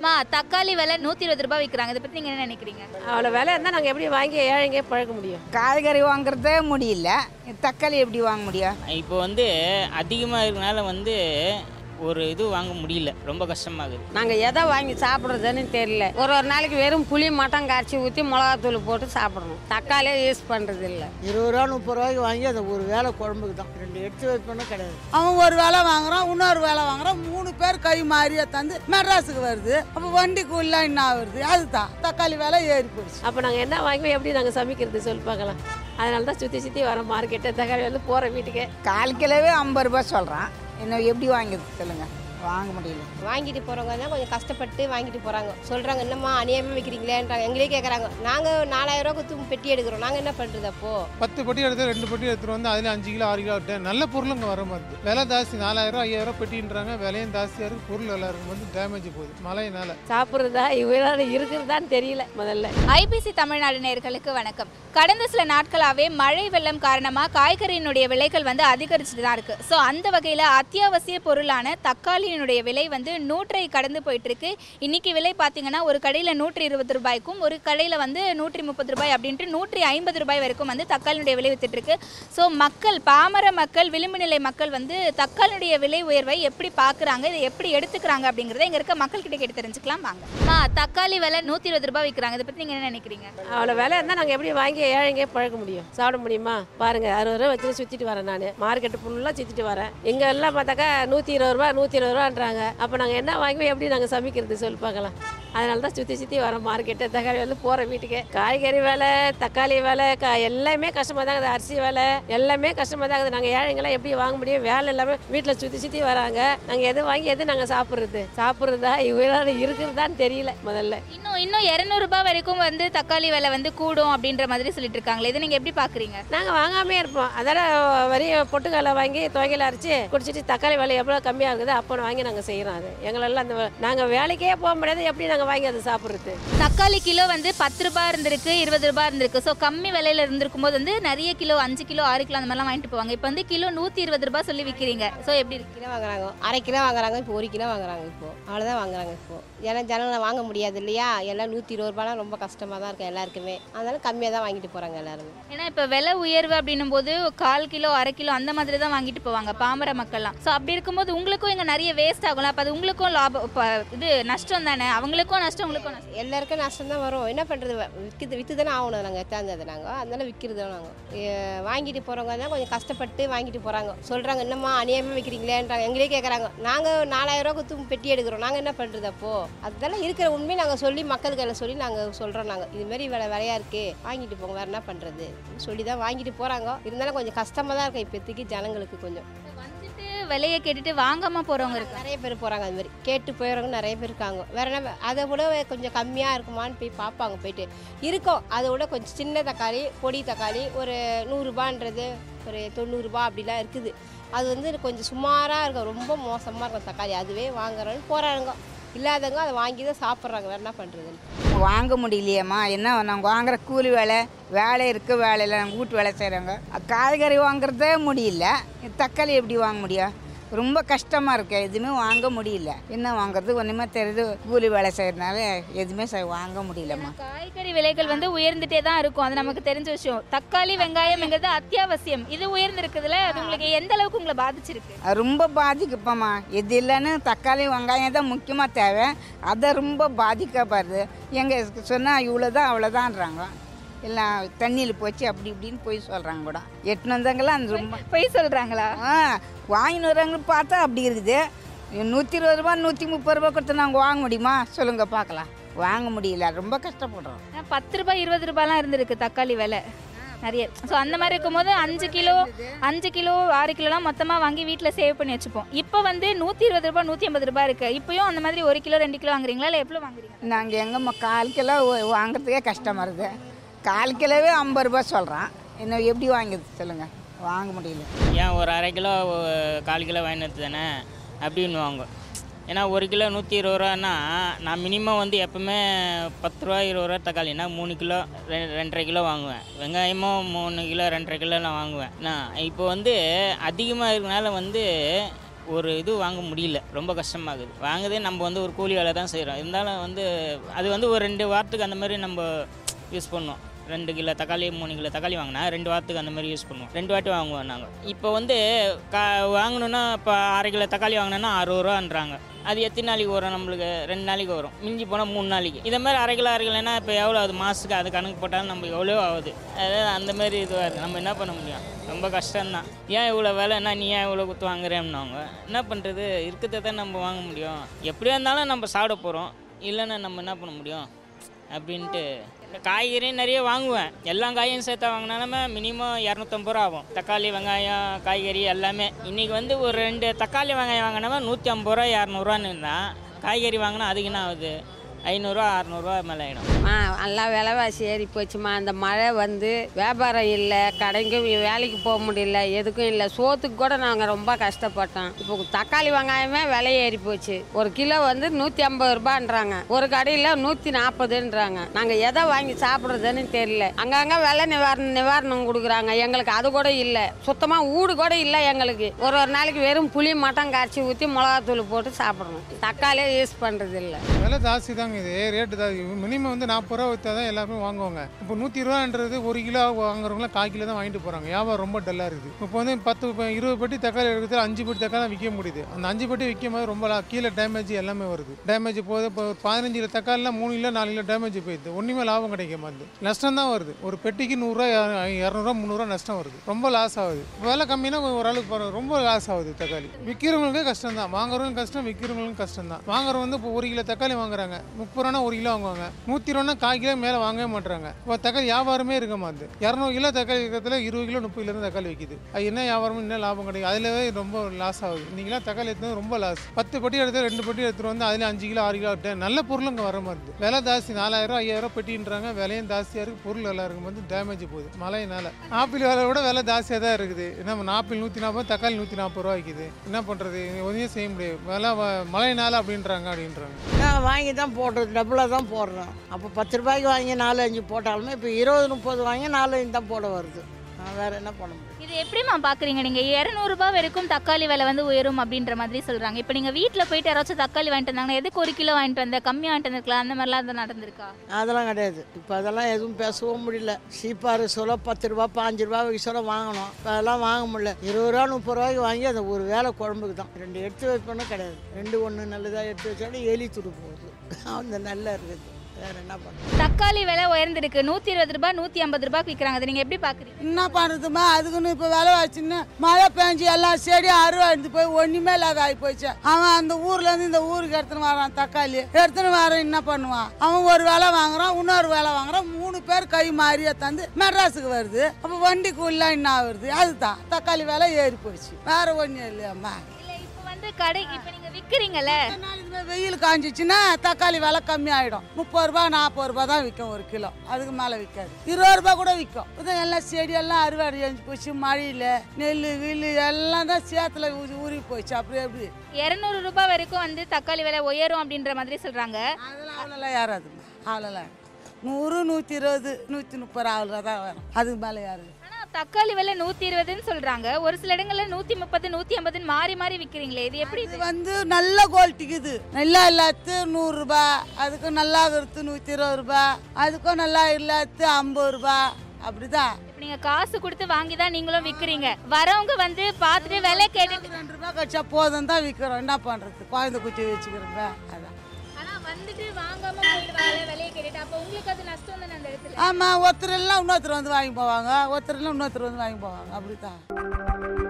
மா தக்காளி விலை நூற்றி இருபது ரூபாய் விற்கிறாங்க இதை பற்றி நீங்கள் என்ன நினைக்கிறீங்க? அவ்வளோ விலை இருந்தால் நாங்கள் எப்படி வாங்கி ஏழைங்க பழக்க முடியும்? காய்கறி வாங்குறதே முடியல. தக்காளி எப்படி வாங்க முடியும்? இப்போ வந்து அதிகமாக இருக்கனால வந்து ஒரு இது வாங்க முடியல. ரொம்ப கஷ்டமாகுது நாங்கள் எதை வாங்கி சாப்பிட்றதுன்னு தெரியல. ஒரு ஒரு நாளைக்கு வெறும் புளி மட்டம் காய்ச்சி ஊற்றி மிளகாத்தூள் போட்டு சாப்பிட்றோம். தக்காளியே யூஸ் பண்ணுறது இல்லை இருபது ரூபா முப்பது ரூபாய்க்கு வாங்கி அதை ஒரு வேளை குழம்புக்கு தான். ரெண்டு எடுத்து வைக்கணும் கிடையாது. அவன் ஒரு வேலை வாங்குறான் இன்னொரு வேலை வாங்குறான். மூணு பேர் கை மாறியே தந்து மெட்ராஸுக்கு வருது. அப்போ வண்டி கூலில் என்ன வருது அதுதான். தக்காளி விலை ஏறி போயிடுச்சு அப்போ நாங்கள் என்ன வாங்கி எப்படி நாங்கள் சமைக்கிறது சொல்லி பார்க்கலாம். அதனால தான் சுற்றி சுற்றி வரோம் மார்க்கெட்டு தக்காளி வந்து போகிற வீட்டுக்கு. கால் கிலோவே ஐம்பது ரூபாய் சொல்கிறான் இன்னும் எப்படி வாங்குறது சொல்லுங்கள் வாங்க முடியல. வாங்கிட்டு போகிறவங்க தான் கொஞ்சம் கஷ்டப்பட்டு வாங்கிட்டு போகிறாங்க சொல்கிறாங்க என்னம்மா அநியாயமாக விற்கிறீங்களேன்றாங்க எங்களே கேட்குறாங்க நாங்கள் நாலாயிரம் ரூபா கொடுத்து பெட்டி எடுக்கிறோம். நாங்கள் என்ன பண்ணுறது அப்போது பத்து பெட்டி எடுத்து ரெண்டு பெட்டி எடுத்துட்டு வந்து அதில் அஞ்சு கிலோ ஆறு கிலோ விட்டு நல்ல பொருள் இங்கே வர மாதிரி விலை ஜாஸ்தி. நாலாயிரம் ஐயாயிரம் பெட்டின்றாங்க. விலையும் ஜாஸ்தியாக இருக்குது பொருள் எல்லாருக்கும் வந்து டேமேஜ் போகுது. மழையினால. சாப்பிட்றதா? இவ்வளோ இருக்கிறதான்னு தெரியல முதல்ல. ஐபிசி தமிழ்நாடு நேயர்களுக்கு வணக்கம். கடந்த சில நாட்களாகவே மழை வெள்ளம் காரணமாக காய்கறியினுடைய விலைகள் வந்து அதிகரிச்சுட்டு தான் இருக்குது ஸோ அந்த வகையில் அத்தியாவசிய பொருளான அரிசியினுடைய விலை வந்து நூற்றை கடந்து போயிட்டு இருக்கு இன்னைக்கு விலை பார்த்தீங்கன்னா ஒரு கடையில் நூற்றி இருபது ரூபாய்க்கும் ஒரு கடையில் வந்து நூற்றி முப்பது ரூபாய் அப்படின்ட்டு நூற்றி ஐம்பது ரூபாய் வரைக்கும் வந்து தக்காளினுடைய விலை வித்துட்டு இருக்கு ஸோ மக்கள் பாமர மக்கள் விளிம்பு நிலை மக்கள் வந்து தக்காளினுடைய விலை உயர்வை எப்படி பார்க்குறாங்க இதை எப்படி எடுத்துக்கிறாங்க அப்படிங்கிறத இங்கே இருக்க மக்கள்கிட்ட கேட்டு தெரிஞ்சுக்கலாம் வாங்க. அம்மா, தக்காளி விலை நூற்றி இருபது ரூபாய் விற்கிறாங்க இதை பற்றி நீங்கள் என்ன நினைக்கிறீங்க? அவ்வளோ விலை இருந்தால் நாங்கள் எப்படி வாங்கி ஏழைங்க பழக்க முடியும்? சாப்பிட முடியுமா? பாருங்க அறுபது ரூபா வச்சு சுற்றிட்டு வரேன் நான். மார்க்கெட்டு ஃபுல்லாக சுற்றிட்டு வரேன். எங்கெல்லாம் எல்லாம் பார்த்தாக்கா நூற்றி இருபது ரூபா நூற்றி இருபது ரூபான்றாங்க அப்போ நாங்கள் என்ன வாங்கி எப்படி நாங்கள் சமைக்கிறது? சொல்லி பார்க்கலாம். அதனால தான் சுற்றி சுற்றி வரோம். மார்க்கெட்டு தக்காளி வந்து போகிற வீட்டுக்கு. காய்கறி விலை தக்காளி விலை க எல்லாமே கஷ்டமாக தான் இருக்குது. அரிசி விலை எல்லாமே கஷ்டமாக தான் இருக்குது. நாங்கள் ஏழைங்கெல்லாம் எப்படி வாங்க முடியும்? வேலை இல்லாமல் வீட்டில் சுற்றி சுற்றி வராங்க. நாங்கள் எது வாங்கி எது நாங்கள் சாப்பிட்றது? சாப்பிட்றதா? இவ்வளோ இருக்கிறதான்னு தெரியல முதல்ல. இன்னும் இன்னும் இரநூறுபா வரைக்கும் வந்து தக்காளி விலை வந்து கூடும் அப்படின்ற மாதிரி சொல்லிட்டு இருக்காங்களே. இதை நீங்கள் எப்படி பார்க்குறீங்க நாங்கள் வாங்காமே இருப்போம். அதோட வரி பொட்டுக்கடலை வாங்கி துவைக்கல அரைச்சி குடிச்சிட்டு தக்காளி விலை எவ்வளோ கம்மியாக இருக்குது அப்போ வாங்கி நாங்கள் செய்கிறோம் அது. எங்களெல்லாம் அந்த நாங்கள் வேலைக்கே போக முடியாது. எப்படி நாங்கள் வாங்கி அதை சாப்பிட்றது. தக்காளி கிலோ வந்து பத்து ரூபாய் இருந்திருக்கு இருபது ரூபாய் இருந்திருக்கு. ஸோ கம்மி விலையில இருந்திருக்கும் போது வந்து நிறைய கிலோ அஞ்சு கிலோ ஆறு கிலோ அந்த மாதிரிலாம் வாங்கிட்டு போவாங்க. இப்போ வந்து கிலோ நூற்றி இருபது ரூபாய் சொல்லி விற்கிறீங்க ஸோ எப்படி இருக்கு? கிலோ வாங்குறாங்க. அரை கிலோ வாங்குறாங்க. இப்போ ஒரு கிலோ வாங்குறாங்க இப்போ. அவ்வளோதான் வாங்குறாங்க இப்போ. ஏன்னா ஜனங்களை வாங்க முடியாது இல்லையா? எல்லாம் நூற்றி இருபது ரூபாய்லாம் ரொம்ப கஷ்டமாக தான் இருக்கும் எல்லாருக்குமே. அதனால கம்மியாக தான் வாங்கிட்டு போகிறாங்க எல்லாருமே. ஏன்னா இப்போ விலை உயர்வு அப்படின்னும் போது கால் கிலோ அரை கிலோ அந்த மாதிரி தான் வாங்கிட்டு போவாங்க பாமர மக்கள்லாம். ஸோ அப்படி இருக்கும்போது உங்களுக்கும் இங்கே நிறைய வேஸ்ட் ஆகும்ல. அப்போ அது உங்களுக்கும் லாபம் இப்போ இது நஷ்டம் தானே? அவங்களுக்கும் நஷ்டம் உங்களுக்கும் நஷ்டம். எல்லாருக்கும் நஷ்டம் தான் வரும். என்ன பண்ணுறது விற்கிது விற்று தானே ஆகணும் நாங்கள் எத்தாந்தது நாங்கள் அதனால் விற்கிறது நாங்கள் வாங்கிட்டு போகிறவங்க தான் கொஞ்சம் கஷ்டப்பட்டு வாங்கிட்டு போகிறாங்க சொல்கிறாங்க என்னம்மா அநியாயமாக விற்கிறீங்களேன்றாங்க எங்களே கேட்குறாங்க நாங்கள் நாலாயிரரூவா ரூபா கொடுத்து பெட்டி எடுக்கிறோம். நாங்கள் என்ன பண்ணுறது அப்போது அதெல்லாம் இருக்கிற உண்மையை நாங்கள் சொல்லி மக்களுக்கு எல்லாம் சொல்லி நாங்கள் சொல்கிறோம் நாங்கள் இதுமாரி வேலை விலையாக இருக்குது வாங்கிட்டு போங்க வேறு என்ன பண்ணுறது சொல்லி தான் வாங்கிட்டு போகிறாங்க இருந்தாலும் கொஞ்சம் கஷ்டமாக தான் இருக்கும். இப்போதைக்கு ஜனங்களுக்கு கொஞ்சம். விலையை கேட்டுட்டு வாங்காமல் போகிறவங்க இருக்கு நிறைய பேர் போகிறாங்க அது மாதிரி. கேட்டு போயிடுறவங்க நிறைய பேர் இருக்காங்க. வேற என்ன அதை விட கொஞ்சம் கம்மியாக இருக்குமான்னு போய் பார்ப்பாங்க போயிட்டு. இருக்கும். அதை விட கொஞ்சம் சின்ன தக்காளி பொடி தக்காளி ஒரு நூறுரூபான்றது ஒரு தொண்ணூறுரூபா அப்படிலாம் இருக்குது. அது வந்து கொஞ்சம் சுமாராக இருக்கும். ரொம்ப மோசமாக இருக்கும் தக்காளி. அதுவே வாங்குறோன்னு போகிறாங்க இல்லாதவங்க அதை வாங்கி தான் சாப்பிட்றாங்க. வேறு என்ன பண்ணுறதுன்னு வாங்க முடியலையேம்மா? என்ன நாங்கள் வாங்குற கூலி வேலை? வேலை இருக்குது வேலையில் நாங்கள் வீட்டு வேலை செய்கிறோங்க காய்கறி வாங்குறதே முடியல. தக்காளி எப்படி வாங்க முடியும்? ரொம்ப கஷ்டமாக இருக்கு. எதுவுமே வாங்க முடியல. என்ன வாங்குறது? ஒன்றுமே தெரியுது. கூலி வேலை செய்கிறதுனால எதுவுமே வாங்க முடியலம்மா. காய்கறி விலைகள் வந்து உயர்ந்துட்டே தான் இருக்கும். அது நமக்கு தெரிஞ்ச விஷயம். தக்காளி வெங்காயம்ங்கிறது அத்தியாவசியம். இது உயர்ந்திருக்குதுல அது உங்களுக்கு எந்த அளவுக்கு உங்களை பாதிச்சிருக்கு? அது ரொம்ப பாதிக்குப்பம்மா. இது இல்லைன்னு தக்காளி வெங்காயம் தான் முக்கியமாக தேவை. அதை ரொம்ப பாதிக்கப்படுது. எங்கள் சொன்னால் இவ்வளோ தான் அவ்வளோதான்றாங்க எல்லாம் தண்ணியில் போச்சு அப்படி இப்படின்னு போய் சொல்கிறாங்க கூட. எட்டுன்னு வந்தவங்களாம் அது ரொம்ப பொய் சொல்றாங்களா? ஆ வாங்கின்னு வரவங்க பார்த்தா அப்படி இருக்குது. நூற்றி இருபது ரூபா நூற்றி முப்பது ரூபா கொடுத்து நாங்கள் வாங்க முடியுமா? சொல்லுங்கள் பார்க்கலாம். வாங்க முடியல ரொம்ப கஷ்டப்படுறோம். பத்து ரூபாய் இருபது ரூபாய்லாம் இருந்திருக்கு தக்காளி விலை. நிறைய. ஸோ அந்த மாதிரி இருக்கும்போது அஞ்சு கிலோ அஞ்சு கிலோ ஆறு கிலோலாம் மொத்தமாக வாங்கி வீட்டில் சேவ் பண்ணி வச்சுப்போம். இப்போ வந்து நூற்றி இருபது ரூபாய் நூற்றி ஐம்பது ரூபாய் இருக்கு. இப்போயும் அந்த மாதிரி ஒரு கிலோ ரெண்டு கிலோ வாங்குறீங்களா? இல்லை எவ்வளோ வாங்குறீங்க? நாங்கள் எங்கம்மா கால் கிலோ வாங்குறதுக்கே கஷ்டமாக இருக்குது. கால் கிலோவே ஐம்பது ரூபா சொல்கிறான் இன்னும் எப்படி வாங்கிது சொல்லுங்கள் வாங்க முடியல. ஏன் ஒரு அரை கிலோ கால் கிலோ வாங்கினது தானே? அப்படின்னு வாங்கும் ஏன்னா ஒரு கிலோ நூற்றி இருபது ரூபான்னா நான் மினிமம் வந்து எப்போவுமே பத்து ரூபா இருபது ரூபா தக்காளினா மூணு கிலோ ரெ ரெண்டரை கிலோ வாங்குவேன். வெங்காயமும் மூணு கிலோ ரெண்டரை கிலோலாம் வாங்குவேன். நான் இப்போ வந்து அதிகமாக இருக்கனால வந்து ஒரு இது வாங்க முடியல. ரொம்ப கஷ்டமாகுது. வாங்குதே நம்ம வந்து ஒரு கூலி வேலை தான் செய்கிறோம் இருந்தாலும் வந்து அது வந்து ஒரு ரெண்டு வாரத்துக்கு அந்த மாதிரி நம்ம யூஸ் பண்ணுவோம். ரெண்டு கிலோ தக்காளி மூணு கிலோ தக்காளி வாங்கினா ரெண்டு வாரத்துக்கு அந்த மாதிரி யூஸ் பண்ணுவோம். ரெண்டு வாட்டி வாங்குவோம் நாங்கள் இப்போ வந்து கா வாங்கணுன்னா இப்போ அரை கிலோ தக்காளி வாங்கினோன்னா அறுபது ரூபான்றாங்க. அது எத்தனை நாளைக்கு வரும் நம்மளுக்கு? ரெண்டு நாளைக்கு வரும். மிஞ்சி போனால் மூணு நாளைக்கு. இதே மாதிரி அரை கிலோ அரை கிலோனா இப்போ எவ்வளோ ஆகுது? மாதத்துக்கு அது கணக்கு போட்டாலும் நம்ம எவ்வளோ ஆகுது? அதாவது அந்த மாதிரி இதுவாக இருக்குது நம்ம என்ன பண்ண முடியும்? ரொம்ப கஷ்டம்தான். ஏன் இவ்வளோ விலைன்னா நீ ஏன் இவ்வளோ கொடுத்து வாங்குறேன்னாங்க என்ன பண்ணுறது இருக்கிறத தான் நம்ம வாங்க முடியும். எப்படியா இருந்தாலும் நம்ம சாப்பிட போகிறோம் இல்லைன்னா நம்ம என்ன பண்ண முடியும்? அப்படின்ட்டு. காய்கறியும் நிறைய வாங்குவேன். எல்லா காயும் சேர்த்தா வாங்கினாலுமே மினிமம் இரநூத்தம்பது ரூபா ஆகும். தக்காளி வெங்காயம் காய்கறி எல்லாமே. இன்றைக்கி வந்து ஒரு ரெண்டு தக்காளி வெங்காயம் வாங்கினாமல் நூற்றி ஐம்பது ரூபா இரநூறுவான்னு இருந்தால் காய்கறி வாங்கினா அதுக்கு என்ன ஆகுது? ஐநூறுரூவா அறநூறுவா மேலே ஆகிடும் ஆ நல்லா விலைவாசி ஏறி போச்சுமா. அந்த மழை வந்து வியாபாரம் இல்லை கடைக்கும் வேலைக்கு போக முடியல எதுக்கும் இல்லை. சோத்துக்கு கூட நாங்கள் ரொம்ப கஷ்டப்பட்டோம். இப்போ தக்காளி வெங்காயமே விலை ஏறி போச்சு. ஒரு கிலோ வந்து நூற்றி ஐம்பது ரூபான்றாங்க. ஒரு கடையில் நூற்றி நாற்பதுன்றாங்க. நாங்கள் எதை வாங்கி சாப்பிட்றதுன்னு தெரியல. அங்கங்கே விலை நிவாரணம் நிவாரணம் கொடுக்குறாங்க. எங்களுக்கு அது கூட இல்லை. சுத்தமாக ஊடு கூட இல்லை எங்களுக்கு. ஒரு ஒரு நாளைக்கு வெறும் புளி மட்டும் கரைச்சி ஊற்றி மிளகாத்தூள் போட்டு சாப்பிட்றோம் தக்காளியே யூஸ் பண்ணுறது இல்லை விலை ஜாஸ்தி தாங்க இது. ரேட்டு தான். மினிமம் வந்து நாற்பது ரூபா விற்றா தான் எல்லாருமே வாங்குவாங்க. இப்போ நூற்றி ரூபான்றது ஒரு கிலோ வாங்குறவங்களாம் கால் கிலோ தான் வாங்கிட்டு போகிறாங்க வியாபாரம் ரொம்ப டல்லாக இருக்குது. இப்போ வந்து பத்து இப்போ இருபது பெட்டி தக்காளி எடுக்கிறதுல அஞ்சு பெட்டி தக்காளி தான் விற்க முடியுது. அந்த அஞ்சு பெட்டி விற்கும் போது ரொம்ப லா- கீழே டேமேஜ் எல்லாமே வருது. டேமேஜ் போகுது. இப்போ பதினஞ்சு கிலோ தக்காளிலாம் மூணு கிலோ நாலு கிலோ டேமேஜ் போயிடுது. ஒன்றுமே லாபம் கிடைக்க மாட்டுது. நஷ்டம் தான் வருது. ஒரு பெட்டிக்கு நூறுரூவா இரநூறுவா முந்நூறுரூவா நஷ்டம் வருது. ரொம்ப லாஸ் ஆகுது. விலை கம்மினா ஓரளவுக்கு பரவாயில்ல. ரொம்ப லாஸ் ஆகுது தக்காளி. விற்கிறவங்களுக்கு கஷ்டம் தான். வாங்குறவங்க கஷ்டம் விற்கிறவங்களுக்கும் கஷ்டம் தான். வாங்குறவங்க வந்து இப்போ ஒரு கிலோ தக்காளி வாங்குறாங்க. முப்பது ரூபா ஒரு கிலோ வாங்குவாங்க. நூற்றி ரூபா கால் கிலோ மேலே வாங்கவே மாட்டாங்க இப்போ தக்காளி வியாபாரமே இருக்க மாட்டுது. இரநூறு கிலோ தக்காளி இருக்கிறதுல இருபது கிலோ முப்பது கிலோ தக்காளி விற்கிது அது என்ன வியாபாரம் என்ன லாபம் கிடைக்கும் அதில் ரொம்ப லாஸ் ஆகுது. இன்றைக்கெல்லாம் தக்காளி எடுத்தது ரொம்ப லாஸ் பத்து பொட்டி எடுத்து ரெண்டு பொட்டி எடுத்துகிட்டு வந்து அதில் அஞ்சு கிலோ ஆறு கிலோ விட்டேன் நல்ல பொருள் இங்கே வர மாட்டுது. விலை ஜாஸ்தி. நாலாயிரம் ஐயாயிரம் பெட்டின்றாங்க. விலையும் ஜாஸ்தியாக இருக்குது பொருள் எல்லாம் இருக்கும் வந்து டேமேஜ் போகுது. மழையினால. ஆப்பிள் விலை விட விலை ஜாஸ்தியாக தான் இருக்குது. என்ன ஆப்பிள் நூற்றி நாற்பது தக்காளி நூற்றி நாற்பது ரூபா விற்கிது என்ன பண்ணுறது ஒன்றும் செய்ய முடியாது. விலை வ- மழையினால அப்படின்றாங்க அப்படின்றாங்க. நான் வாங்கி தான் போடுறது டபுளாக தான் போடுறோம். அப்போ பத்து ரூபாய்க்கு வாங்கி நாலு அஞ்சு போட்டாலுமே இப்போ இருபது முப்பது வாங்கி நாலு அஞ்சு தான் போட வருது. நான் வேறு என்ன பண்ண முடியும்? இது எப்படிம்மா பார்க்குறீங்க நீங்கள் இரநூறுபா வரைக்கும் தக்காளி விலை வந்து உயரும் அப்படின்ற மாதிரி சொல்கிறாங்க இப்போ நீங்கள் வீட்டில் போயிட்டு யாராச்சும் தக்காளி வாங்கிட்டு வந்தாங்கன்னா எதுக்கு ஒரு கிலோ வாங்கிட்டு வந்த? கம்மியாக வாங்கிட்டு வந்திருக்கலாம். அந்த மாதிரிலாம் அது நடந்திருக்கா? அதெல்லாம் கிடையாது. இப்போ அதெல்லாம் எதுவும் பேசவும் முடியல. சீப்பாரு சொல்ல பத்து ரூபா பாஞ்சு ரூபா சொல்ல வாங்கணும். இப்போ அதெல்லாம் வாங்க முடியல. இருபது ரூபா முப்பது ரூபாய்க்கு வாங்கி அந்த ஒரு வேலை குழம்புக்கு தான். ரெண்டு எடுத்து வைப்போன்னு கிடையாது. ரெண்டு ஒன்று நல்லதாக எடுத்து வச்சாலும் எலி துடு போகுது அந்த நல்லா இருக்குது. வேறு என்ன பண்ணுறது தக்காளி விலை உயர்ந்திருக்கு. நூற்றி இருபது ரூபாய் நூற்றி ஐம்பது ரூபாய்க்கு விற்கிறாங்க அதை நீங்கள் எப்படி பார்க்குறீங்க என்ன பண்ணுறதுமா அதுக்குன்னு இப்போ விலை வச்சுன்னு மழை பெஞ்சு எல்லாம் செடியும் அருவா எடுத்து போய் ஒன்றுமே இல்லாத ஆகி போச்சு அவன் அந்த ஊர்லேருந்து இந்த ஊருக்கு எடுத்துன்னு வரான் தக்காளி. எடுத்துன்னு வர என்ன பண்ணுவான்? அவன் ஒரு வேலை வாங்குறான் இன்னொரு வேலை வாங்குறான். மூணு பேர் கை மாறியே தந்து மெட்ராஸுக்கு வருது. அப்போ வண்டி கூலிலாம் என்ன வருது அதுதான். தக்காளி விலை ஏறி போச்சு வேற ஒன்றும் இல்லையாம்மா. வந்து கடை இப்போ நீங்கள் விற்கிறீங்கல்ல வெயில் காஞ்சிச்சுன்னா தக்காளி விலை கம்மியாயிடும் முப்பது ரூபா நாற்பது ரூபா தான் விற்கும் ஒரு கிலோ. அதுக்கு மேலே விற்காது. இருபது ரூபா கூட விற்கும். இது எல்லாம் செடியெல்லாம் அறுவடை செஞ்சு போச்சு மழையில் நெல் கில்லு எல்லாம் தான் சேத்துல ஊறி போச்சு. அப்படி. எப்படி இரநூறு ரூபாய் வரைக்கும் வந்து தக்காளி விலை உயரும் அப்படின்ற மாதிரி சொல்கிறாங்க அதெல்லாம் அவ்வளோலாம் ஏறாதுமா அவ்வளோலாம் நூறு நூற்றி இருபது நூற்றி முப்பது அவ்வளோ தான் வரும். அதுக்கு மேலே ஏறுது தக்காளி விலை நூற்றி இருபதுன்னு சொல்கிறாங்க ஒரு சில இடங்களில் நூற்றி முப்பது நூற்றி ஐம்பதுன்னு மாறி மாறி விற்கிறீங்களே இது எப்படி இது வந்து நல்ல குவாலிட்டிக்குது நல்லா இல்லாத்து நூறுரூபா அதுக்கும் நல்லா இருக்கிறது நூற்றி இருபது ரூபா அதுக்கும் நல்லா இல்லாத்து ஐம்பது ரூபா அப்படிதான். இப்போ நீங்கள் காசு கொடுத்து வாங்கி தான் நீங்களும் விற்கிறீங்க வரவங்க வந்து பார்த்துட்டு விலை கேட்டுட்டு ரெண்டு ரூபா கழிச்சா போதும் தான் விற்கிறோம் என்ன பண்ணுறது குழந்தை குட்டி வச்சுக்கிறோங்க அதான். வந்துட்டு வாங்காம போயிடுவாங்க விலையை கேட்டுட்டு அப்போ உங்களுக்கு அது நஷ்டம் தானே அந்த இடத்துல? ஆமாம் ஒருத்தர் எல்லாம் இன்னொருத்தர் வந்து வாங்கி போவாங்க. ஒருத்தர் எல்லாம் இன்னொருத்தர் வந்து வாங்கி போவாங்க. அப்படித்தான்.